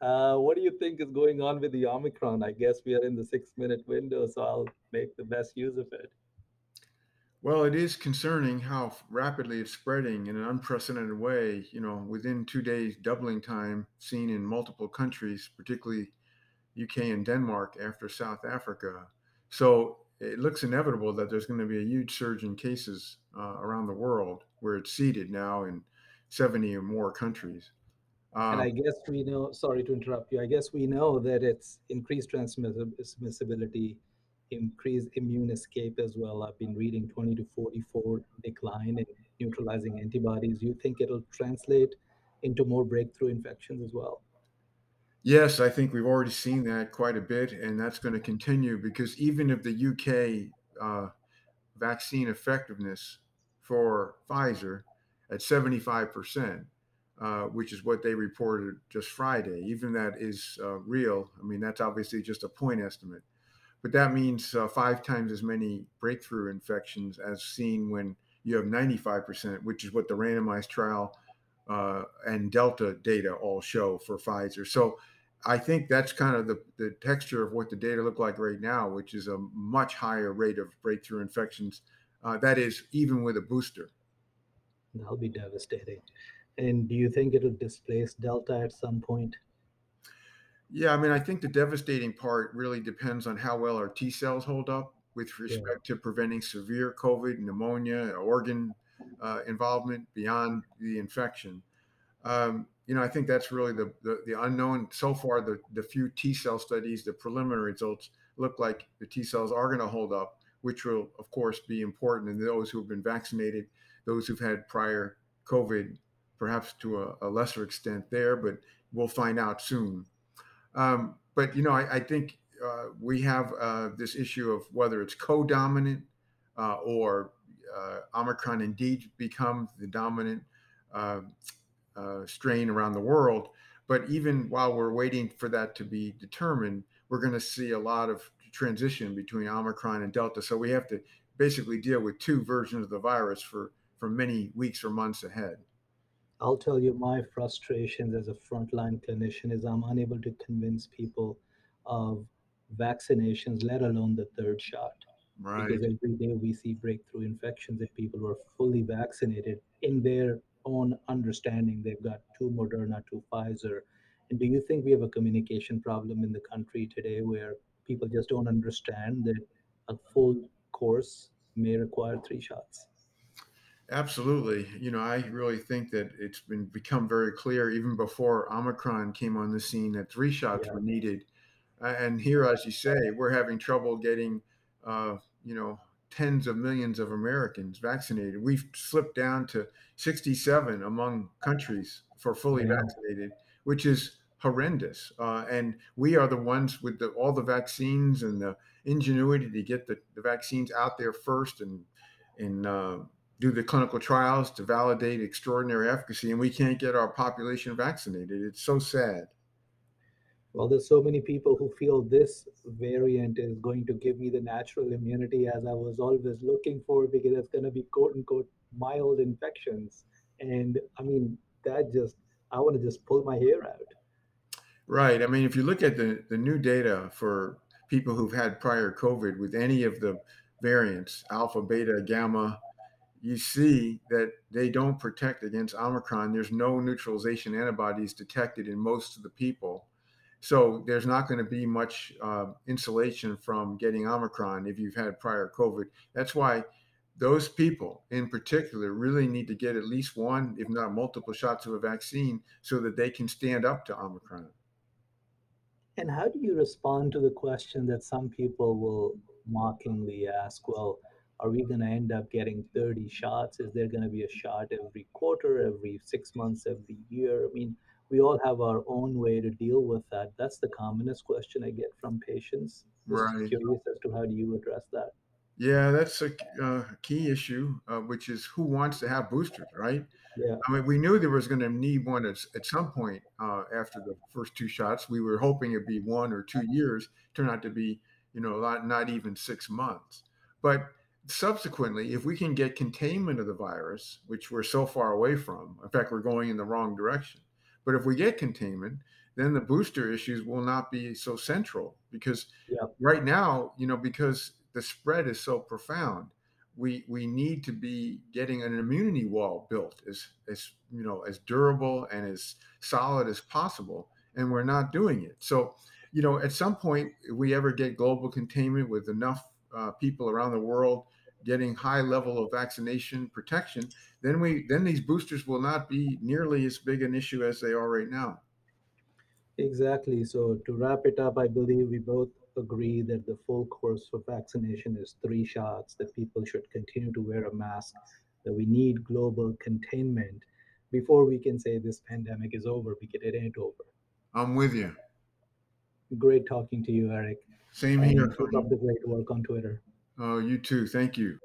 Uh, what do you think is going on with the Omicron? I guess we are in the six minute window, so I'll make the best use of it. Well, it is concerning how rapidly it's spreading in an unprecedented way. You know, within two days, doubling time seen in multiple countries, particularly UK and Denmark after South Africa. So it looks inevitable that there's going to be a huge surge in cases uh, around the world where it's seeded now in 70 or more countries. And I Um, guess we know, sorry to interrupt you, I guess we know that it's increased transmissibility, increased immune escape as well. I've been reading 20 to 44 decline in neutralizing antibodies. You think it'll translate into more breakthrough infections as well? yes, I think we've already seen that quite a bit, and that's going to continue because even if the UK uh, vaccine effectiveness for Pfizer at 75%, uh, which is what they reported just Friday. Even that is uh, real. I mean, that's obviously just a point estimate, but that means uh, five times as many breakthrough infections as seen when you have 95%, which is what the randomized trial uh, and Delta data all show for Pfizer. So I think that's kind of the, the texture of what the data look like right now, which is a much higher rate of breakthrough infections. Uh, that is even with a booster. That'll be devastating. And do you think it'll displace Delta at some point? Yeah, I mean, I think the devastating part really depends on how well our T cells hold up with Yeah. respect to preventing severe COVID, pneumonia, organ uh, involvement beyond the infection. Um, you know, I think that's really the, the the unknown. So far, the the few T cell studies, the preliminary results look like the T cells are going to hold up, which will, of course, be important in those who have been vaccinated, those who've had prior COVID, perhaps to a, a lesser extent there, but we'll find out soon. Um, but you know, I, I think uh, we have uh, this issue of whether it's co-dominant uh, or uh, Omicron indeed becomes the dominant uh, uh, strain around the world. But even while we're waiting for that to be determined, we're going to see a lot of transition between Omicron and Delta. So we have to basically deal with two versions of the virus for for many weeks or months ahead. I'll tell you my frustrations as a frontline clinician is I'm unable to convince people of vaccinations, let alone the third shot. Right. Because every day we see breakthrough infections if people were fully vaccinated in their own understanding. They've got two Moderna, two Pfizer. And do you think we have a communication problem in the country today where people just don't understand that a full course may require three shots? Absolutely. You know, I really think that it's been become very clear even before Omicron came on the scene that three shots Yeah. were needed. Uh, and here, as you say, we're having trouble getting, uh, you know, tens of millions of Americans vaccinated. We've slipped down to 67 among countries for fully Yeah. vaccinated, which is horrendous. Uh, and we are the ones with the, all the vaccines and the ingenuity to get the, the vaccines out there first and and uh, do the clinical trials to validate extraordinary efficacy, and we can't get our population vaccinated. It's so sad. Well, there's so many people who feel this variant is going to give me the natural immunity as I was always looking for because it's going to be quote unquote mild infections. And I mean, that just, I want to just pull my hair out. Right. I mean, if you look at the, the new data for people who've had prior COVID with any of the variants, alpha, beta, gamma, you see that they don't protect against Omicron. There's no neutralization antibodies detected in most of the people. So there's not going to be much uh, insulation from getting Omicron if you've had prior COVID. That's why those people in particular really need to get at least one, if not multiple shots of a vaccine so that they can stand up to Omicron. And how do you respond to the question that some people will mockingly ask, well, are we going to end up getting 30 shots? Is there going to be a shot every quarter, every six months, every year? I mean, we all have our own way to deal with that. That's the commonest question I get from patients. Just Right. curious as to how do you address that? Yeah, that's a uh, key issue, uh, which is who wants to have boosters, right? Yeah. I mean, we knew there was going to need one at, at some point uh, after the first two shots. We were hoping it'd be one or two years. Turned out to be, you know, not, not even six months. But subsequently, if we can get containment of the virus, which we're so far away from, in fact, we're going in the wrong direction. But if we get containment, then the booster issues will not be so central because Yeah, right now, you know, because the spread is so profound, we we need to be getting an immunity wall built as as you know as durable and as solid as possible, and we're not doing it. So, you know, at some point, if we ever get global containment with enough uh, people around the world getting high level of vaccination protection, then we then these boosters will not be nearly as big an issue as they are right now. exactly. So to wrap it up, I believe we both agree that the full course of vaccination is three shots, that people should continue to wear a mask, that we need global containment before we can say this pandemic is over because it ain't over. I'm with you. Great talking to you, Eric, Same here. keep up the great work on Twitter. Oh, you too. Thank you.